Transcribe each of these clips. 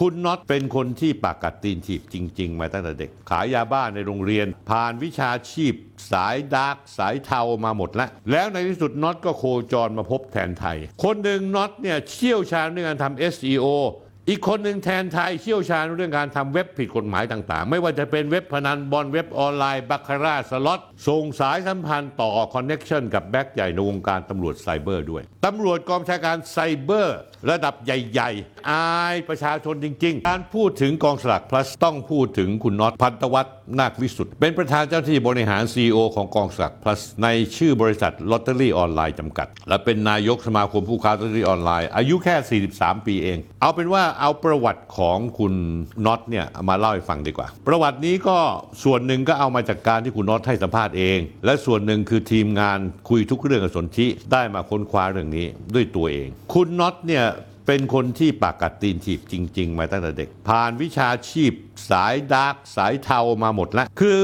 คุณน็อตเป็นคนที่ปากกัดตีนถีบจริง ๆ มาตั้งแต่เด็ก ขายยาบ้าในโรงเรียน ผ่านวิชาชีพ สายดาร์กสายเทามาหมดแล้ว แล้วในที่สุดน็อตก็โคจรมาพบแทนไทย คนหนึ่งน็อตเนี่ยเชี่ยวชาญเรื่องการทำ SEO อีกคนหนึ่งแทนไทยเชี่ยวชาญเรื่องการทำเว็บผิดกฎหมายต่างๆ ไม่ว่าจะเป็นเว็บพนันบอลเว็บออนไลน์บัคคาร่าสล็อตส่งสายสัมพันธ์ต่อ connection กับแบ็กใหญ่ในวงการตำรวจไซเบอร์ด้วยตำรวจกองบัญชาการไซเบอร์ ระดับใหญ่ ๆ อายประชาชนจริง ๆ การพูดถึงกองสลาก plus ต้องพูดถึงคุณน็อตพันธวัฒน์นาควิสุทธ์เป็นประธานเจ้าหน้าที่บริหาร CEO ของกองสลาก plus ในชื่อบริษัทลอตเตอรี่ออนไลน์จำกัด และเป็นนายกสมาคมผู้ค้าลอตเตอรี่ออนไลน์ อายุแค่ 43 ปีเอง เอาเป็นว่าเอาประวัติของคุณน็อตเนี่ยมาเล่าให้ฟังดีกว่า ประวัตินี้ก็ส่วนหนึ่งก็เอามาจากการที่คุณน็อตให้สัมภาษณ์เอง และส่วนหนึ่งคือทีมงานคุยทุกเรื่องกับสนธิได้มาค้นคว้าเรื่องนี้ด้วยตัวเอง คุณน็อตเนี่ย เป็นคนที่ปากกัดตีนถีบจริง ๆ มาตั้งแต่เด็ก ผ่านวิชาชีพสายดาร์กสายเทามาหมดแล้ว คือ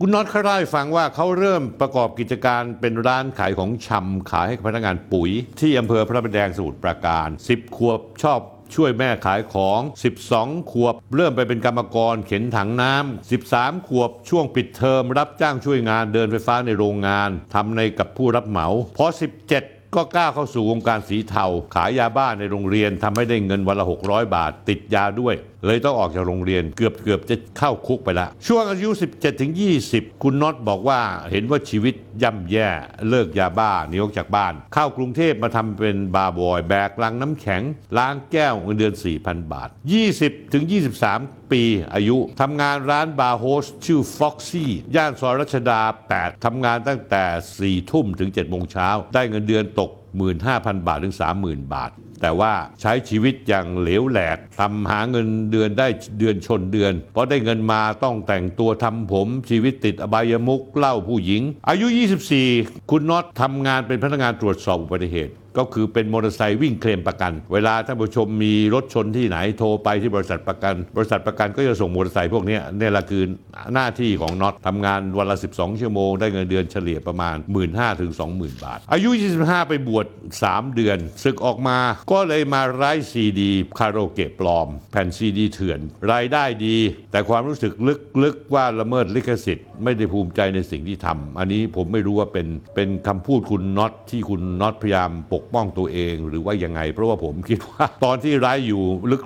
คุณน็อตเขาเล่าให้ฟังว่าเขาเริ่มประกอบกิจการเป็นร้านขายของชำขายให้พนักงานปุ๋ย ที่อำเภอพระประแดงสมุทรปราการ 10 ขวบชอบช่วยแม่ขายของ 12 ขวบ เริ่มไปเป็นกรรมกรเข็นถังน้ำ 13 ขวบ ช่วงปิดเทอมรับจ้างช่วยงานเดินไฟฟ้าในโรงงานทำในกับผู้รับเหมา พอ 17 ก็กล้าเข้าสู่วงการสีเทา ขายยาบ้าในโรงเรียนทำให้ได้เงินวันละ 600 บาท ติดยาด้วย เลยต้องออกจากโรงเรียนเกือบเกือบจะเข้าคุกไปละ ช่วงอายุ 17ถึง20 คุณน็อตบอกว่าเห็นว่าชีวิตย่ำแย่เลิกยาบ้าหนีออกจากบ้าน เข้ากรุงเทพมาทำเป็นบาร์บอย แบกลังน้ำแข็ง ล้างแก้วเงินเดือน 4,000 บาท 20ถึง23 ปีอายุทำงานร้านบาร์โฮสชื่อ Foxy ย่านซอยรัชดา 8ทำงานตั้งแต่ 4 ทุ่มถึง7โมงเช้า ได้เงินเดือนตก15,000 บาท ถึง 30,000 บาท แต่ว่าใช้ชีวิตอย่างเหลวแหลกทำหาเงินเดือนได้เดือนชนเดือนพอได้เงินมาต้องแต่งตัวทำผมชีวิตติดอบายมุกเล่าผู้หญิง อายุ 24 คุณน็อตทำงานเป็นพนักงานตรวจสอบอุบัติเหตุ ก็คือเป็นมอเตอร์ไซค์วิ่งเคลมประกัน เวลาท่านผู้ชมมีรถชนที่ไหนโทรไปที่บริษัทประกัน บริษัทประกันก็จะส่งมอเตอร์ไซค์พวกนี้เนี่ยแหละคือหน้าที่ของน็อตทำงานวันละ 12 ชั่วโมง ได้เงินเดือนเฉลี่ยประมาณ 1 5 0 0 0ถึง20,000บาท อายุ 25 ไปบวช 3 เดือนศึกออกมาก็เลยมาไร้ซีดีคาราโอเกะปลอม แผ่นซีดีเถื่อน รายได้ดี แต่ความรู้สึกลึกๆว่าละเมิดลิขสิทธิ์ไม่ได้ภูมิใจในสิ่งที่ทำอันนี้ผมไม่รู้ว่าเป็นเป็นคำพูดคุณน็อตที่คุณน็อตพยายามปกป้องตัวเองหรือว่ายังไง เพราะว่าผมคิดว่า ตอนที่ร้ายอยู่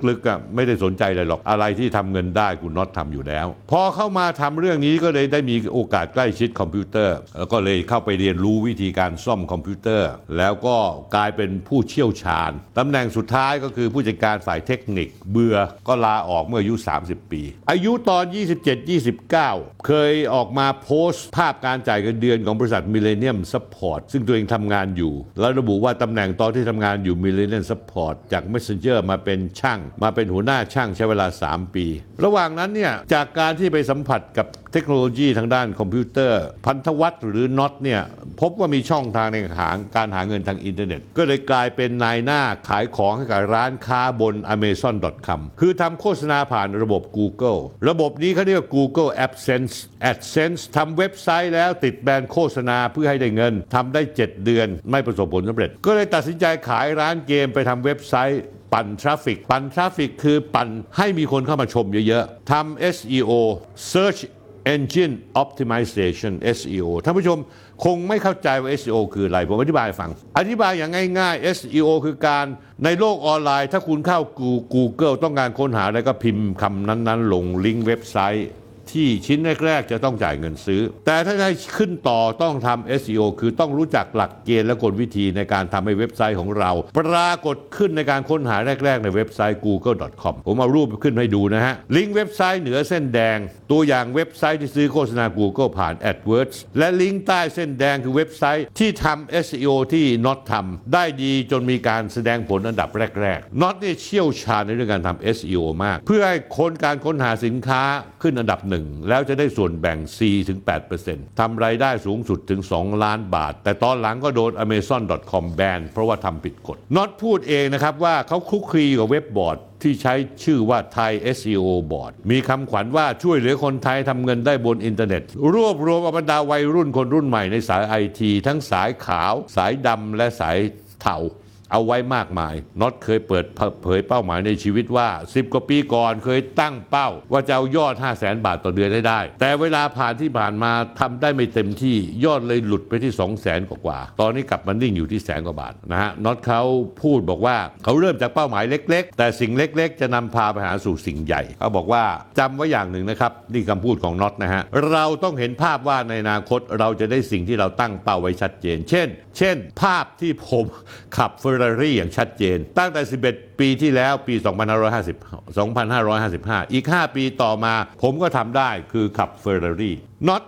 ลึกๆอะไม่ได้สนใจอะไรหรอกอะไรที่ทำเงินได้คุณน็อตทำอยู่แล้ว พอเข้ามาทำเรื่องนี้ก็เลยได้มีโอกาสใกล้ชิดคอมพิวเตอร์ แล้วก็เลยเข้าไปเรียนรู้วิธีการซ่อมคอมพิวเตอร์ แล้วก็กลายเป็นผู้เชี่ยวชาญตำแหน่งสุดท้ายก็คือผู้จัดการฝ่ายเทคนิคเบื่อก็ลาออกเมื่ออายุ 30 ปี อายุตอน 27-29 เคยออกมาโพสต์ ภาพการจ่ายเงินเดือนของบริษัท Millennium Support ซึ่งตัวเองทำงานอยู่ แล้วระบุว่าตำแหน่งตอนที่ทำงานอยู่ Millennium Support จาก Messenger มาเป็นช่าง มาเป็นหัวหน้าช่างใช้เวลา 3 ปี ระหว่างนั้นเนี่ยจากการที่ไปสัมผัสกับเทคโนโลยีทางด้านคอมพิวเตอร์ พันธวัฒน์หรือน็อตเนี่ยพบว่ามีช่องทางในหางการหาเงินทางอินเทอร์เน็ต ก็เลยกลายเป็นนายหน้าขายของให้กับร้านค้าบน amazon.com คือทำโฆษณาผ่านระบบ Google ระบบนี้เขาเรียกว่า Google AdSense AdSense ทำเว็บไซต์แล้วติดแบรนด์โฆษณาเพื่อให้ได้เงินทำได้ 7 เดือน ไม่ประสบผลสำเร็จก็เลยตัดสินใจขายร้านเกมไปทำเว็บไซต์ปั่น traffic ปั่น traffic คือปั่นให้มีคนเข้ามาชมเยอะๆทำ SEO Search Engine Optimization SEO ท่านผู้ชมคงไม่เข้าใจว่า SEO คืออะไร ผมอธิบายฟัง อธิบายอย่างง่าย ๆ SEO คือการในโลกออนไลน์ ถ้าคุณเข้า Google ต้องการค้นหาอะไรก็พิมพ์คำนั้นๆ ลงลิงก์เว็บไซต์ ที่ชิ้นแรก ๆ จะต้องจ่ายเงินซื้อ แต่ถ้าให้ขึ้นต่อต้องทำ SEO คือต้องรู้จักหลักเกณฑ์และกลวิธีในการทำให้เว็บไซต์ของเรา ปรากฏขึ้นในการค้นหาแรก ๆ ในเว็บไซต์ google.com ผมเอารูปขึ้นให้ดูนะฮะ ลิงก์เว็บไซต์เหนือเส้นแดง ตัวอย่างเว็บไซต์ที่ซื้อโฆษณา Google ผ่าน AdWords และลิงก์ใต้เส้นแดงคือเว็บไซต์ที่ทำ SEO ที่ Not ทำได้ดีจนมีการแสดงผลอันดับแรกๆ Not เนี่ยเชี่ยวชาญในเรื่องการทำ SEO มาก เพื่อให้คนการค้นหาสินค้าขึ้นอันดับหนึ่งแล้วจะได้ส่วนแบ่ง 4-8%ทำรายได้สูงสุดถึง 2 ล้านบาท แต่ตอนหลังก็โดน amazon.com แบนเพราะว่าทำผิดกฎน็อตพูดเองนะครับว่าเขาคุกคีกับเว็บบอร์ดที่ใช้ชื่อว่าไทย SEO Board มีคำขวัญว่าช่วยเหลือคนไทยทำเงินได้บนอินเทอร์เน็ต รวบรวมอบรรดาวัยรุ่นคนรุ่นใหม่ในสายไอทีทั้งสายขาว สายดำและสายเทา เอาไว้มากมายน็อตเคยเปิดเผยเป้าหมายในชีวิตว่า 10 กว่าปีก่อนเคยตั้งเป้า ว่าจะเอายอด 5 0 0แสนบาทต่อเดือนให้ได้ แต่เวลาผ่านที่ผ่านมาทำได้ไม่เต็มที่ยอดเลยหลุดไปที่ 2 0 0แสนกว่าตอนนี้กลับมานิ่งอยู่ที่แสนกว่าบาทนะฮะน็อตเขาพูดบอกว่าเขาเริ่มจากเป้าหมายเล็ก ๆ แต่สิ่งเล็ก ๆ จะนำพาไปหาสู่สิ่งใหญ่เขาบอกว่าจำไว้อย่างหนึ่งนะครับนี่คำพูดของน็อตนะฮะเราต้องเห็นภาพว่าในอนาคตเราจะได้สิ่งที่เราตั้งเป้าไว้ชัดเจน เช่น เช่น ภาพที่ผมขับเฟอร์รารี่อย่างชัดเจน ตั้งแต่ 11 ปีที่แล้วปี 2550 2555 อีก 5 ปีต่อมา ผมก็ทำได้คือขับเฟอร์รารี่น็อต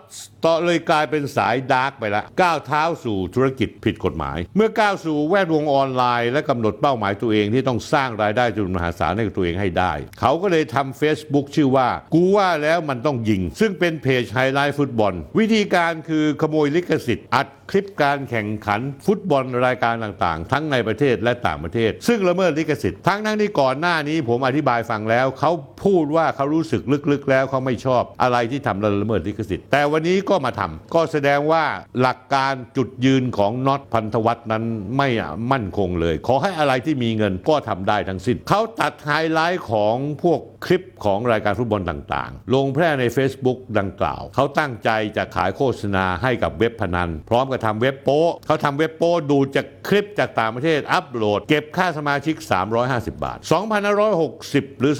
ต่อเลยกลายเป็นสายดาร์กไปแล้วก้าวเท้าสู่ธุรกิจผิดกฎหมาย เมื่อก้าวสู่แวดวงออนไลน์และกำหนดเป้าหมายตัวเองที่ต้องสร้างรายได้จำนวนมหาศาลให้กับตัวเองให้ได้ เขาก็เลยทำ Facebook ชื่อว่า กูว่าแล้วมันต้องยิง ซึ่งเป็นเพจไฮไลท์ฟุตบอล วิธีการคือขโมยลิขสิทธิ์ อัดคลิปการแข่งขันฟุตบอลรายการต่างๆ ทั้งในประเทศและต่างประเทศ ซึ่งละเมิดลิขสิทธิ์ทั้งทั้งที่ก่อนหน้านี้ผมอธิบายฟังแล้ว เขาพูดว่าเขารู้สึกลึกๆ แล้วเขาไม่ชอบอะไรที่ทำละเมิดลิขสิทธิ์แต่วันนี้ก็มาทำก็แสดงว่าหลักการจุดยืนของน็อตพันธวัฒน์นั้นไม่มั่นคงเลย ขอให้อะไรที่มีเงินก็ทำได้ทั้งสิ้นเขาตัดไฮไลท์ของพวกคลิปของรายการฟุตบอลต่างๆ ลงแพร่ใน Facebook ดังกล่าว เขาตั้งใจจะขายโฆษณาให้กับเว็บพนัน พร้อมกับทำเว็บโป้เขาทำเว็บโป้ดูจากคลิปจากต่างประเทศอัปโหลด เก็บค่าสมาชิก350 บาท 2560 หรือ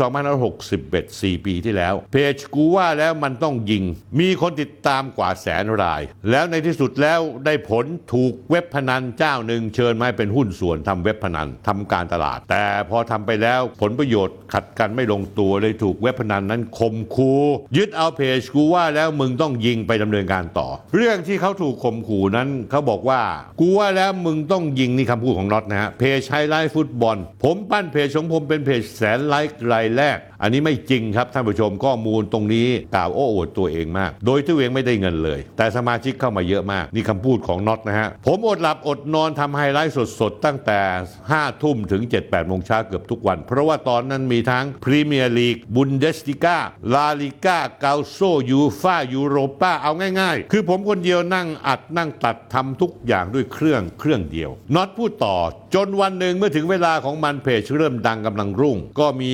2561 4 ปีที่แล้ว เพจกูว่าแล้วมันต้องยิง มีคนติดตามกว่าแสนราย แล้วในที่สุดแล้วได้ผลถูกเว็บพนันเจ้าหนึ่งเชิญมาเป็นหุ้นส่วนทำเว็บพนันทำการตลาด แต่พอทำไปแล้วผลประโยชน์ขัดกันไม่ลงตัวเลยถูกเว็บพนันนั้นข่มคูยึดเอาเพจกูว่าแล้วมึงต้องยิงไปดำเนินการต่อ เรื่องที่เขาถูกข่มขู่นั้นเขาบอกว่า กูว่าแล้วมึงต้องยิงนี่คำพูดของน็อตนะฮะเพจไฮไลท์ฟุตบอล ผมปันเพจของผมเป็นเพจแสนไลค์รายแรกอันนี้ไม่จริงครับท่านผู้ชมข้อมูลตรงนี้กล่าวโอ้อวดตัวเองมาก โดยที่ตัวเองไม่ได้เงินเลย แต่สมาชิกเข้ามาเยอะมาก นี่คำพูดของน็อตนะฮะ ผมอดหลับอดนอนทำไฮไลท์สดๆ ตั้งแต่ 5 ทุ่มถึง 7-8โมงเช้าเกือบทุกวัน เพราะว่าตอนนั้นมีทั้งพรีเมียร์ลีกบุนเดสลีกาลาลีกากัลโช่ยูฟ่ายูโรปาเอาง่ายๆ คือผมคนเดียวนั่งอัดนั่งตัดทำทุกอย่างด้วยเครื่องเครื่องเดียวน็อตพูดต่อ จนวันหนึ่งเมื่อถึงเวลาของมันเพจเริ่มดังกำลังรุ่ง ก็มี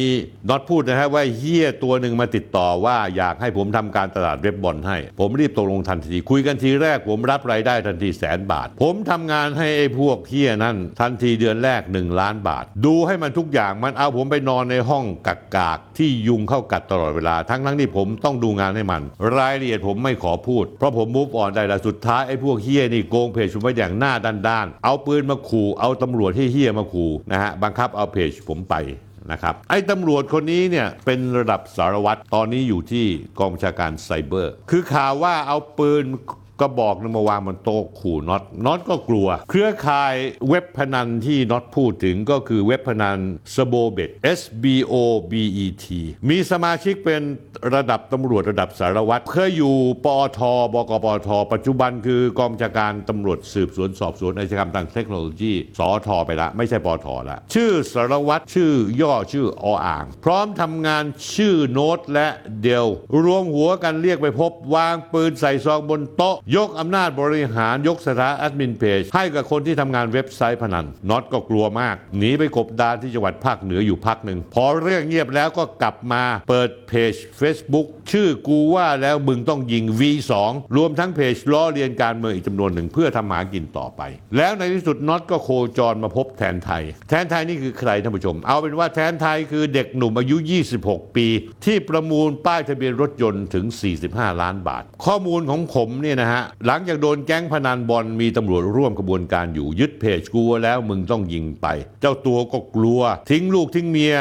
น็อตพูดนะฮะว่าเฮียตัวหนึ่งมาติดต่อว่าอยากให้ผมทำการตลาดเว็บบอลให้ ผมรีบตกลงทันที คุยกันทีแรกผมรับรายได้ทันทีแสนบาท ผมทำงานให้ไอ้พวกเฮียนั่นทันทีเดือนแรก 1 ล้านบาท ดูให้มันทุกอย่างมันเอาผมไปนอนในห้องกักกากที่ยุงเข้ากัดตลอดเวลาทั้งทั้งที่ผมต้องดูงานให้มัน รายละเอียดผมไม่ขอพูด เพราะผมมูฟออนได้แล้วสุดท้ายไอ้พวกเฮียนี่โกงเพจผมไว้อย่างหน้าด้านๆเอาปืนมาขู่เอาตำรวจที่เฮียมาขู่นะฮะบังคับเอาเพจผมไป นะครับไอ้ตำรวจคนนี้เนี่ยเป็นระดับสารวัตรตอนนี้อยู่ที่กองบัญชาการไซเบอร์ คือข่าวว่าเอาปืน กระบอกนึงมาวางบนโต๊ะขู่น็อตน็อตก็กลัว เครือข่ายเว็บพนันที่น็อตพูดถึงก็คือเว็บพนัน s b o b e t S B O B E T มีสมาชิกเป็นระดับตำรวจระดับสารวัตรเคยอยู่ปอทบกปอท ปัจจุบันคือกองบัญชาการตำรวจสืบสวนสอบสวนอาชญากรรมทางเทคโนโลยีสอทไปละไม่ใช่ปอทละชื่อสารวัตรชื่อย่อชื่อออ่าง พร้อมทำงานชื่อโน้ตและเดลรวมหัวกันเรียกไปพบวางปืนใส่ซองบนโต๊ะยกอำนาจบริหารยกสถานแอดมินเพจให้กับคนที่ทำงานเว็บไซต์พนันน็อตก็กลัวมากหนีไปกบดานที่จังหวัดภาคเหนืออยู่พักหนึ่งพอเรื่องเงียบแล้วก็กลับมาเปิดเพจ Facebook ชื่อกูว่าแล้วมึงต้องยิง V2 รวมทั้งเพจล้อเลียนการเมืองอีกจำนวนหนึ่งเพื่อทำหากินต่อไป แล้วในที่สุดน็อตก็โคจรมาพบแทนไทย แทนไทยนี่คือใครท่านผู้ชม เอาเป็นว่าแทนไทยคือเด็กหนุ่มอายุ 26 ปี ที่ประมูลป้ายทะเบียนรถยนต์ถึง 45 ล้านบาท ข้อมูลของผมเนี่ยนะฮะหลังจากโดนแก๊งพนันบอลมีตำรวจร่วมกระบวนการอยู่ยึดเพจกลัวแล้วมึงต้องยิงไป เจ้าตัวก็กลัว ทิ้งลูกทิ้งเมีย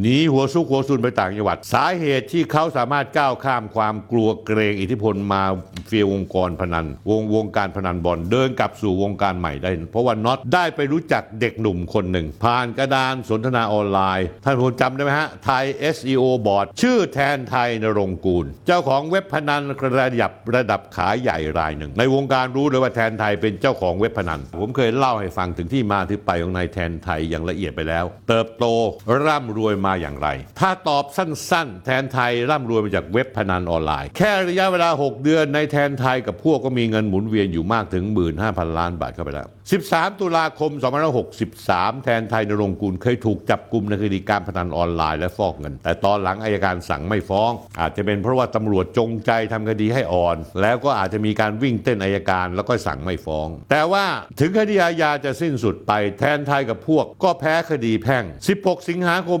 หนีหัวซุกหัวซุนไปต่างจังหวัด สาเหตุที่เขาสามารถก้าวข้ามความกลัวเกรงอิทธิพลมาเฟียวงกรพนัน วงวงการพนันบอลเดินกลับสู่วงการใหม่ได้ เพราะว่าน็อตได้ไปรู้จักเด็กหนุ่มคนหนึ่ง ผ่านกระดานสนทนาออนไลน์ ท่านผู้จำได้ไหมฮะไทย SEO บอร์ดชื่อแทนไทยนรงค์กูล เจ้าของเว็บพนันระดับระดับขายใหญ่รายหนึ่ง ในวงการรู้เลยว่าแทนไทยเป็นเจ้าของเว็บพนัน ผมเคยเล่าให้ฟังถึงที่มาที่ไปของนายแทนไทยอย่างละเอียดไปแล้ว เติบโตร่ำรวยมาอย่างไร ถ้าตอบสั้นๆ แทนไทยร่ำรวยมาจากเว็บพนันออนไลน์ แค่ระยะเวลา 6 เดือนในแทนไทยกับพวกก็มีเงินหมุนเวียนอยู่มากถึง 15,000 ล้านบาทเข้าไปแล้ว 13 ตุลาคม 2563 แทนไทยนรงค์กุลเคยถูกจับกลุ่มในคดีการพนันออนไลน์และฟอกเงิน แต่ตอนหลังอายการสั่งไม่ฟ้อง อาจจะเป็นเพราะว่าตำรวจจงใจทำคดีให้อ่อน แล้วก็อาจจะมีการวิ่งเต้นอายการแล้วก็สั่งไม่ฟ้อง แต่ว่าถึงคดีอาญาจะสิ้นสุดไป แทนไทยกับพวก ก็แพ้คดีแพ่ง 16 สิงหาคม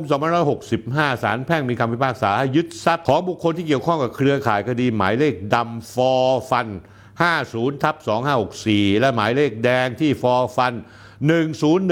2565 ศาลแพ่งมีคำพิพากษาให้ยึดทรัพย์ของบุคคลที่เกี่ยวข้องกับเครือข่ายคดีหมายเลขดำฟอฟัน 50ทับ2564 และหมายเลขแดงที่ฟอร์ฟัน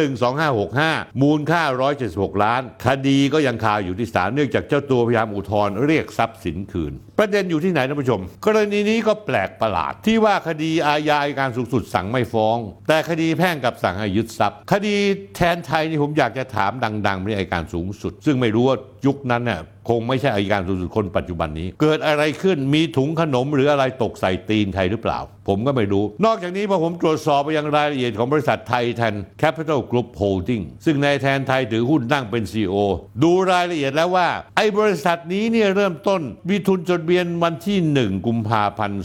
1012565 มูลค่า 176 ล้าน คดีก็ยังคาอยู่ที่ศาลเนื่องจากเจ้าตัวพยายามอุทธรณ์เรียกทรัพย์สินคืน ประเด็นอยู่ที่ไหนท่านผู้ชม กรณีนี้ก็แปลกประหลาด ที่ว่าคดีอาญาอัยการสูงสุดสั่งไม่ฟ้อง แต่คดีแพ่งกับสั่งให้ยึดทรัพย์ คดีแทนไทยนี่ผมอยากจะถามดังๆไปที่อัยการสูงสุด ซึ่งไม่รู้ว่า ยุคนั้นเนี่ยคงไม่ใช่อัยการสูงสุดคนปัจจุบันนี้ เกิดอะไรขึ้นมีถุงขนมหรืออะไรตกใส่ตีนใครหรือเปล่า ผมก็ไม่รู้ นอกจากนี้พอผมตรวจสอบไปยังรายละเอียดของบริษัทไทยแทน Capital Group Holding ซึ่งนายแทนไทยถือหุ้นนั่งเป็น CEO ดูรายละเอียดแล้วว่า ไอ้บริษัทนี้เนี่ยเริ่มต้นมีทุนจดเบียนวันที่ 1 กุมภาพันธ์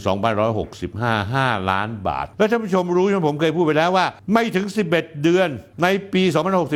2565 5 ล้านบาท และท่านผู้ชมรู้ใช่ไหมผมเคยพูดไปแล้วว่า ไม่ถึง 11 เดือนในปี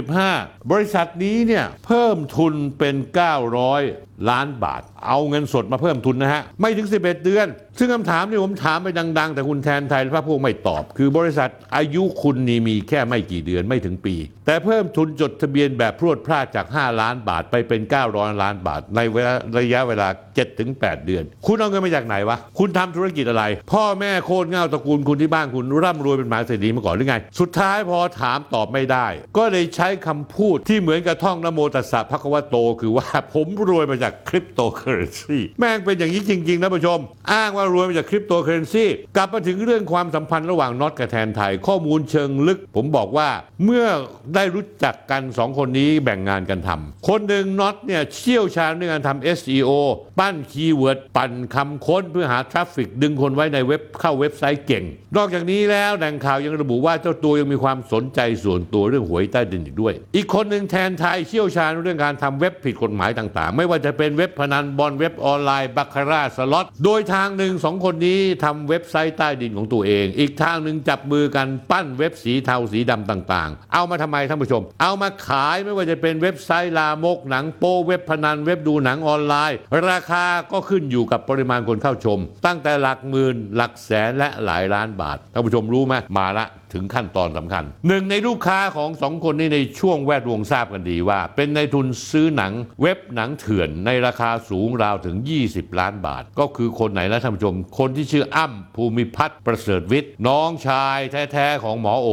2565 บริษัทนี้เนี่ยเพิ่มทุนเป็น900 ล้านบาท เอาเงินสดมาเพิ่มทุนนะฮะ ไม่ถึง 11 เดือน ซึ่งคำถามที่ผมถามไปดัง ๆ แต่คุณแทนไทยและพระพวกไม่ตอบ คือบริษัทอายุคุณนี่มีแค่ไม่กี่เดือนไม่ถึงปี แต่เพิ่มทุนจดทะเบียนแบบพรวดพลาดจาก 5 ล้านบาทไปเป็น 900 ล้านบาท ในเวลาระยะเวลา 7-8 เดือน คุณเอาเงินมาจากไหนวะ คุณทำธุรกิจอะไร พ่อแม่โคตรเงาตระกูลคุณที่บ้านคุณร่ำรวยเป็นหมาเศรษฐีมาก่อนหรือไง สุดท้ายพอถามตอบไม่ได้ ก็เลยใช้คำพูดที่เหมือนกับท่องนโมตัสสะพระควะโต คือว่าผมรวยมาจากคริปโตเคอเรนซีแม่งเป็นอย่างนี้จริงๆนะผู้ชม อ้างว่ารวยมาจากคริปโตเคอเรนซีกลับมาถึงเรื่องความสัมพันธ์ระหว่างน็อตกับแทนไทย ข้อมูลเชิงลึก ผมบอกว่าเมื่อได้รู้จักกันสองคนนี้แบ่งงานกันทำคนหนึ่งน็อตเนี่ยเชี่ยวชาญในการทำ SEO ปั้น keyword ปั่นคำค้นเพื่อหา traffic ดึงคนไว้ในเว็บเข้าเว็บไซต์เก่ง นอกจากนี้แล้วแหล่งข่าวยังระบุว่าเจ้าตัวยังมีความสนใจส่วนตัวเรื่องหวยใต้ดินอีกด้วย อีกคนหนึ่งแทนไทยเชี่ยวชาญเรื่องการทำเว็บผิดกฎหมายต่างๆ ไม่ว่าจะเป็นเว็บพนันบอลเว็บออนไลน์บาคาร่าสล็อตโดยทางหนึ่งสองคนนี้ทำเว็บไซต์ใต้ดินของตัวเอง อีกทางหนึ่งจับมือกันปั้นเว็บสีเทาสีดำต่างๆ เอามาทำไมท่านผู้ชม เอามาขายไม่ว่าจะเป็นเว็บไซต์ลามกหนังโป้เว็บพนันเว็บดูหนังออนไลน์ ราคาก็ขึ้นอยู่กับปริมาณคนเข้าชม ตั้งแต่หลักหมื่นหลักแสนและหลายล้านบาทท่านผู้ชมรู้ไหมมาละถึงขั้นตอนสำคัญ หนึ่งในลูกค้าของสองคนนี้ในช่วงแวดวงทราบกันดีว่า เป็นในายทุนซื้อหนังเว็บหนังเถื่อนในราคาสูงราวถึง 20 ล้านบาท ก็คือคนไหนนะท่านผู้ชม คนที่ชื่ออ้ำภูมิพัฒน์ประเสริฐวิทย์น้องชายแท้ๆของหมอโอ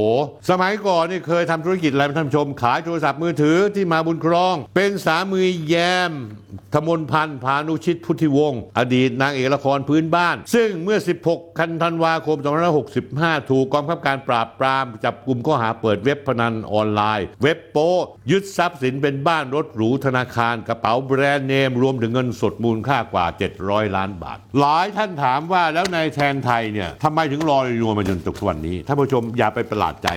สมัยก่อนนี่เคยทำธุรกิจอะไรท่านผู้ชม ขายโทรศัพท์มือถือที่มาบุญครอง เป็นสามีแยมธมนพันธ์พานุชิตพุทธิวงศ์อดีตนางเอกละครพื้นบ้าน ซึ่งเมื่อ 16 คันธันวาคม 2565 ถูกกองบังคับการปราบปราม จับกลุ่มข้อหาเปิดเว็บพนันออนไลน์ เว็บโป้ยึดทรัพย์สินเป็นบ้านรถหรูธนาคารกระเป๋าแบรนด์เนมรวมถึงเงินสดมูลค่ากว่า 700 ล้านบาท หลายท่านถามว่าแล้วนายแทนไทยเนี่ยทำไมถึงรออยู่มาจนถึงวันนี้ท่านผู้ชมอย่าไปประหลาดใจ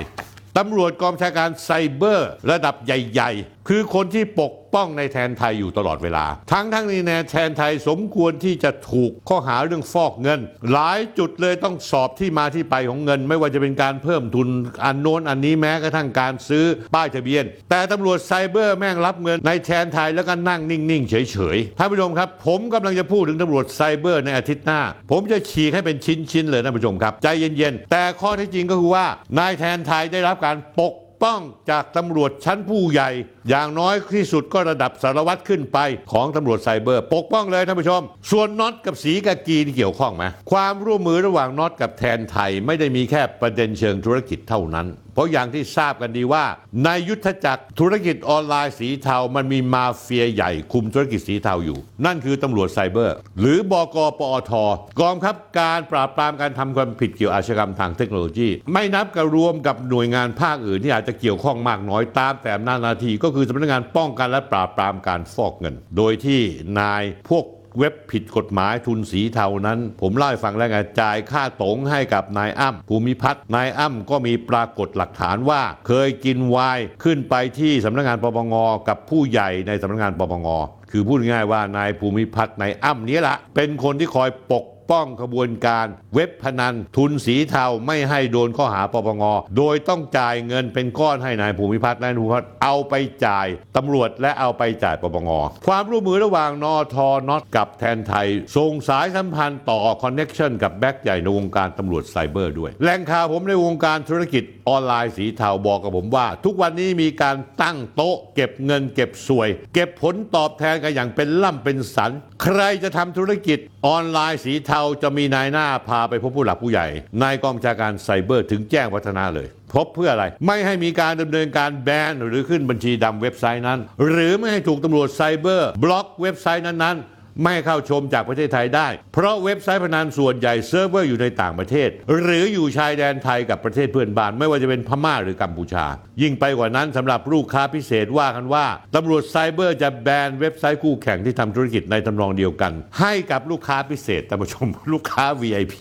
ตำรวจกองชาการไซเบอร์ ระดับใหญ่ ๆ คือคนที่ปก ป้องในแทนไทยอยู่ตลอดเวลา ทั้งทั้งนี้ในแทนไทยสมควรที่จะถูกข้อหาเรื่องฟอกเงิน หลายจุดเลยต้องสอบที่มาที่ไปของเงิน ไม่ว่าจะเป็นการเพิ่มทุนอันโน้นอันนี้แม้กระทั่งการซื้อป้ายทะเบียน แต่ตำรวจไซเบอร์แม่งรับเงินในแทนไทยแล้วก็นั่งนิ่งๆเฉยๆท่านผู้ชมครับ ผมกำลังจะพูดถึงตำรวจไซเบอร์ในอาทิตย์หน้า ผมจะฉีกให้เป็นชิ้นๆเลยท่านผู้ชมครับ ใจเย็นๆแต่ข้อท็จจริงก็คือว่านายแทนไทยได้รับการปก ป้องจากตำรวจชั้นผู้ใหญ่ อย่างน้อยที่สุดก็ระดับสารวัตรขึ้นไปของตำรวจไซเบอร์ ปกป้องเลยท่านผู้ชม ส่วนน็อตกับสีกากีนี่เกี่ยวข้องไหมความร่วมมือระหว่างน็อตกับแทนไทยไม่ได้มีแค่ประเด็นเชิงธุรกิจเท่านั้น เพราะอย่างที่ทราบกันดีว่า ในยุทธจักรธุรกิจออนไลน์สีเทามันมีมาเฟียใหญ่คุมธุรกิจสีเทาอยู่ นั่นคือตำรวจไซเบอร์ หรือบกปอทกองบังคับการปราบปรามการทำความผิดเกี่ยวอาชญากรรมทางเทคโนโลยี ไม่นับกับรวมกับหน่วยงานภาคอื่นที่อาจจะเกี่ยวข้องมากน้อยตามแต่อำนาหน้าที่ก็คือสำนักงานป้องกันและปราบปรามการฟอกเงิน โดยที่นายพวก เว็บผิดกฎหมายทุนสีเทานั้น ผมเล่าให้ฟังแล้วไงจ่ายค่าตงให้กับนายอ้ำภูมิพัฒน์นายอ้ำก็มีปรากฏหลักฐานว่า เคยกินวายขึ้นไปที่สำนักงานปปงกับผู้ใหญ่ในสำนักงานปปงคือพูดง่ายว่านายภูมิพัฒน์นายอ้ำนี้ละเป็นคนที่คอยปก ป้องขบวนการเว็บพนันทุนสีเทาไม่ให้โดนข้อหาปปงโดยต้องจ่ายเงินเป็นก้อนให้นายภูมิพัฒน์นายภูมิพัฒน์เอาไปจ่ายตำรวจและเอาไปจ่ายปปงความร่วมมือระหว่างนอทอนอตกับแทนไทยส่งสายสัมพันธ์ต่อ connection กับแบ็กใหญ่ในวงการตำรวจไซเบอร์ด้วยแหล่งข่าวผมในวงการธุรกิจ ออนไลน์สีเทาบอกกับผมว่า ทุกวันนี้มีการตั้งโต๊ะ เก็บเงินเก็บส่วย เก็บผลตอบแทนกันอย่างเป็นล่ำเป็นสัน ใครจะทำธุรกิจออนไลน์สีเทาจะมีนายหน้าพาไปพบผู้หลักผู้ใหญ่ในกองบัญชาการไซเบอร์ถึงแจ้งวัฒนะเลยพบเพื่ออะไร ไม่ให้มีการดำเนินการแบนหรือขึ้นบัญชีดำเว็บไซต์นั้น หรือไม่ให้ถูกตำรวจไซเบอร์ บล็อกเว็บไซต์นั้นๆ ไม่ให้เข้าชมจากประเทศไทยได้ เพราะเว็บไซต์พนันส่วนใหญ่เซิร์ฟเวอร์อยู่ในต่างประเทศ หรืออยู่ชายแดนไทยกับประเทศเพื่อนบ้าน ไม่ว่าจะเป็นพม่าหรือกัมพูชา ยิ่งไปกว่านั้นสำหรับลูกค้าพิเศษว่ากันว่าตำรวจไซเบอร์จะแบนเว็บไซต์คู่แข่งที่ทำธุรกิจในทำนองเดียวกัน ให้กับลูกค้าพิเศษท่านผู้ชมลูกค้า VIP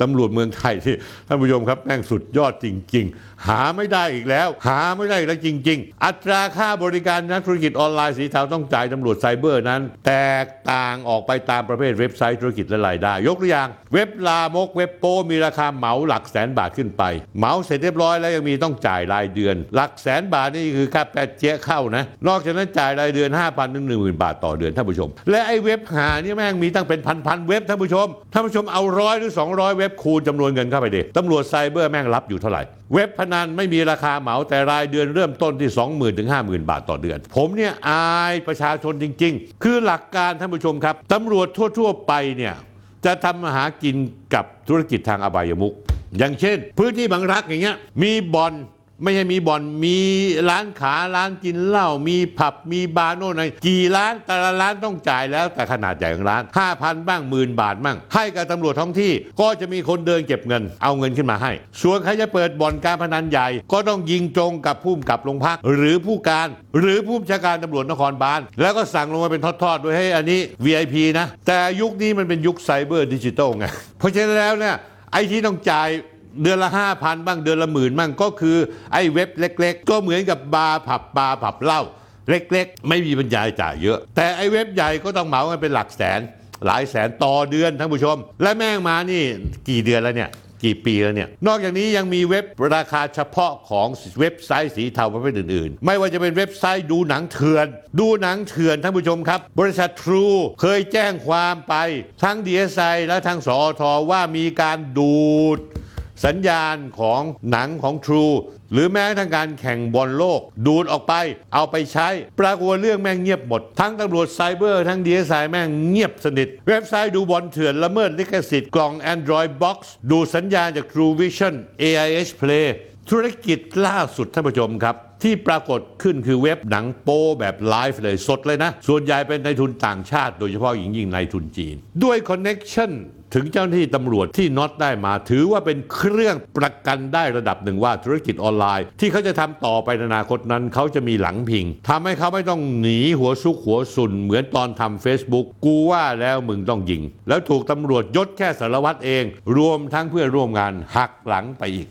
ตำรวจเมืองไทยที่ท่านผู้ชมครับแม่งสุดยอดจริง ๆ หาไม่ได้อีกแล้ว หาไม่ได้อีกแล้วจริง ๆ อัตราค่าบริการนักธุรกิจออนไลน์สีเทาต้องจ่ายตำรวจไซเบอร์นั้น แตกต่างออกไปตามประเภทเว็บไซต์ธุรกิจและรายได้ ยกตัวอย่าง เว็บลามกเว็บโป้มีราคาเหมาหลักแสนบาทขึ้นไป เหมาเสร็จเรียบร้อยแล้วยังมีต้องจ่ายรายเดือน หลักแสนบาทนี่คือค่าแปดเจ๊ยะเข้านะ นอกจากนั้นจ่ายรายเดือน 5,000ถึง10,000 บาทต่อเดือนท่านผู้ชม และไอ้เว็บหานี่แม่งมีตั้งเป็นพันๆเว็บท่านผู้ชมท่านผู้ชมเอาร้อยหรือ200 เว็บคูณจำนวนเงินเข้าไปดิตำรวจไซเบอร์แม่งรับอยู่เท่าไหร่เว็บพนนันไม่มีราคาเหมาแต่รายเดือนเริ่มต้นที่ 20,000ถึง50,000 บาทต่อเดือน ผมเนี่ยอายประชาชนจริง ๆ คือหลักการท่านผู้ชมครับตำรวจทั่ว ๆ ไปเนี่ยจะทำมาหากินกับธุรกิจทางอบายมุกอย่างเช่น พื้นที่บางรักอย่างเงี้ยมีบ่อน ไม่ใช่มีบ่อนมีร้านขาร้านกินเหล้ามีผับมีบาร์โน่นนี่กี่ร้านแต่ละร้านต้องจ่ายแล้วแต่ขนาดใหญ่ของร้าน 5,000 บ้างหมื่นบาทบ้างให้กับตำรวจท้องที่ก็จะมีคนเดินเก็บเงิน เอาเงินขึ้นมาให้ ส่วนใครจะเปิดบ่อนการพนันใหญ่ ก็ต้องยิงตรงกับผู้กำกับโรงพัก หรือผู้การ หรือผู้บัญชาการตำรวจนครบาลแล้วก็สั่งลงมาเป็นทอดๆด้วยให้อันนี้ VIP นะแต่ยุคนี้มันเป็นยุคไซเบอร์ดิจิตอลไงเพราะฉะนั้นแล้วเนี่ยไอ้ที่ต้องจ่าย เดือนละ 5,000 บ้างเดือนละหมื่นบ้างก็คือไอ้เว็บเล็ก ๆ ก็เหมือนกับบาร์ผับบาร์ผับเหล้าเล็กๆ ไม่มีปัญญาจ่ายเยอะ แต่ไอ้เว็บใหญ่ก็ต้องเหมากันเป็นหลักแสน หลายแสนต่อเดือนท่านผู้ชม และแม่งมานี่กี่เดือนแล้วเนี่ยกี่ปีแล้วเนี่ย นอกจากนี้ยังมีเว็บราคาเฉพาะของเว็บไซต์สีเทาประเภทอื่นๆ ไม่ว่าจะเป็นเว็บไซต์ดูหนังเถื่อน ดูหนังเถื่อนท่านผู้ชมครับ บริษัททรูเคยแจ้งความไป ทั้ง DSI และทั้งสอทว่ามีการดูด สัญญาณของหนังของ True หรือแม้กระทั่งการแข่งบอลโลก ดูดออกไป เอาไปใช้ ปรากฏว่าเรื่องแม่งเงียบหมด ทั้งตำรวจไซเบอร์ ทั้งดีเอสไอแม่งเงียบสนิท เว็บไซต์ดูบอลเถื่อนละเมิดลิขสิทธิ์กล่อง Android Box ดูดสัญญาณจาก True Vision AIS Play ธุรกิจล่าสุดท่านผู้ชมครับ ที่ปรากฏขึ้นคือเว็บหนังโป้แบบไลฟ์เลยสดเลยนะ ส่วนใหญ่เป็นนายทุนต่างชาติ โดยเฉพาะอย่างยิ่งนายทุนจีน ด้วยคอนเน็ชันถึงเจ้าหน้าที่ตำรวจที่น็อตได้มา ถือว่าเป็นเครื่องประกันได้ระดับหนึ่งว่าธุรกิจออนไลน์ ที่เขาจะทำต่อไปในอนาคตนั้น เขาจะมีหลังพิงทำให้เขาไม่ต้องหนีหัวซุกหัวซุน เหมือนตอนทำ Facebook กูว่าแล้วมึงต้องยิง แล้วถูกตำรวจยศแค่สารวัตรเอง รวมทั้งเพื่อนร่วมงานหักหลังไปอีก